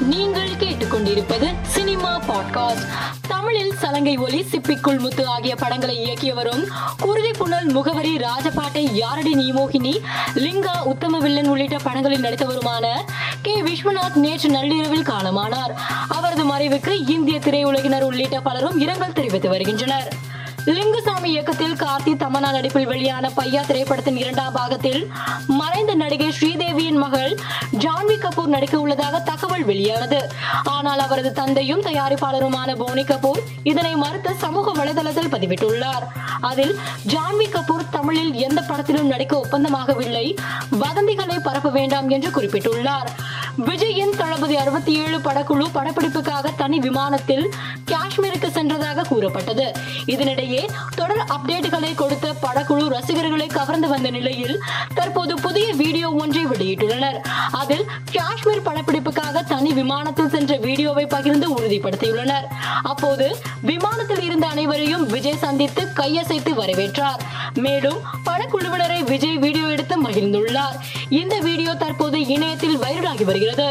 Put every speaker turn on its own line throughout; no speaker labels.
நீங்கள் கேட்டுக்கொண்டிருப்பது cinema podcast. தமிழில் சலங்கை ஒலி சிப்பிக்குள் முத்து ஆகிய படங்களை இயக்கியவரும் குருதி புனல் முகவரி ராஜபாட்டை யாரடி நீமோகினி லிங்கா உத்தம வில்லன் உள்ளிட்ட படங்களில் நடித்தவருமான கே. விஸ்வநாத் நேற்று நள்ளிரவில் காலமானார். அவரது மறைவுக்கு இந்திய திரையுலகினர் உள்ளிட்ட பலரும் இரங்கல் தெரிவித்து வருகின்றனர். லிங்குசாமி இயக்கத்தில் கார்த்தி தமனா நடிப்பில் வெளியான பையா திரைப்படத்தின் இரண்டாம் பாகத்தில் மறைந்த நடிகை ஸ்ரீதேவியின் மகள் ஜான்வி கபூர் நடிக்க உள்ளதாக தகவல் வெளியானது. ஆனால் அவரது தந்தையும் தயாரிப்பாளருமான போனி கபூர் இதனை மறுத்து சமூக வலைதளத்தில் பதிவிட்டுள்ளார். அதில் ஜான்வி கபூர் தமிழில் எந்த படத்திலும் நடிக்க ஒப்பந்தமாகவில்லை வதந்திகளை பரப்ப வேண்டாம் என்று குறிப்பிட்டுள்ளார். விஜயின் தளபதி அறுபத்தி ஏழு படக்குழு படப்பிடிப்புக்காக தனி விமானத்தில் காஷ்மீருக்கு சென்றதாக கூறப்பட்டது. இதனிடையே தொடர் அப்டேட்டுகளை கொடுத்த படக்குழு ரசிகர்களை கவர்ந்து வந்த நிலையில் தற்போது புதிய வீடியோ ஒன்றை வெளியிட்டுள்ளனர். அதில் காஷ்மீர் படப்பிடிப்புக்காக தனி விமானத்தில் சென்ற வீடியோவை பகிர்ந்து உறுதிப்படுத்தியுள்ளனர். அப்போது விமானத்தில் இருந்த அனைவரையும் விஜய் சந்தித்து கையசைத்து வரவேற்றார். மேலும் படக்குழுவினரை விஜய் வீடியோ எடுத்து மகிழ்ந்துள்ளார். இந்த வீடியோ தற்போது இணையத்தில் வைரலாகி வருகிறது.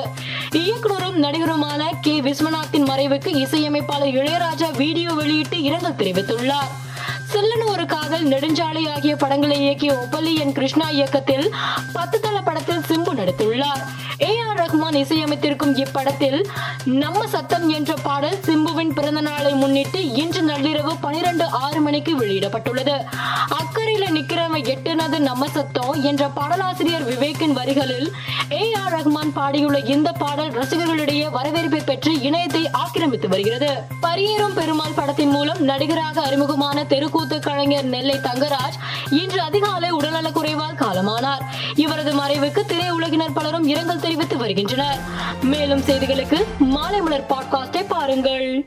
இயக்குனரும் நடிகருமான கே. விஸ்வநாத்தின் மறைவுக்கு இசையமைப்பாளர் இளையராஜா வீடியோ வெளியிட்டு இரங்கல் தெரிவித்துள்ளார். செல்லனு ஒரு காதல் நெடுஞ்சாலை ஆகிய படங்களை இயக்கிய ஒப்பல்லி என் கிருஷ்ணா இயக்கத்தில் பத்து தள படத்தில் சிம்பு நடித்துள்ளார். ஏ. ஆர். ரஹ்மான் இசையமைத்திருக்கும் இப்படத்தில் நம்ம சத்தம் என்ற பாடல் சிம்புவின் பிறந்த நாளை முன்னிட்டு இன்று நள்ளிரவு பனிரெண்டு ஆறு மணிக்கு வெளியிடப்பட்டுள்ளது. அக்கறையில நிக்கிறவன் எட்டுனது நம்ம சத்தம் என்ற பாடலாசிரியர் விவேக்கின் வரிகளில் ஏ ஆர் ரஹ்மான் பாடியுள்ள இந்த பாடல் ரசிகர்களிடையே வரவேற்பை பெற்று இணையத்தை ஆக்கிரமித்து வருகிறது. பரியேறும் பெருமாள் படத்தின் மூலம் நடிகராக அறிமுகமான தெருக்கூத்து கலைஞர் நெல்லை தங்கராஜ் இன்று அதிகாலை உடல்நலக் குறைவால் காலமானார். இவரது மறைவுக்கு திரையுலகினர் பலரும் இரங்கல் தெரிவித்து வருகின்றனர். மேலும் செய்திகளுக்கு மாலை மலர் பாட்காஸ்டை பாருங்கள்.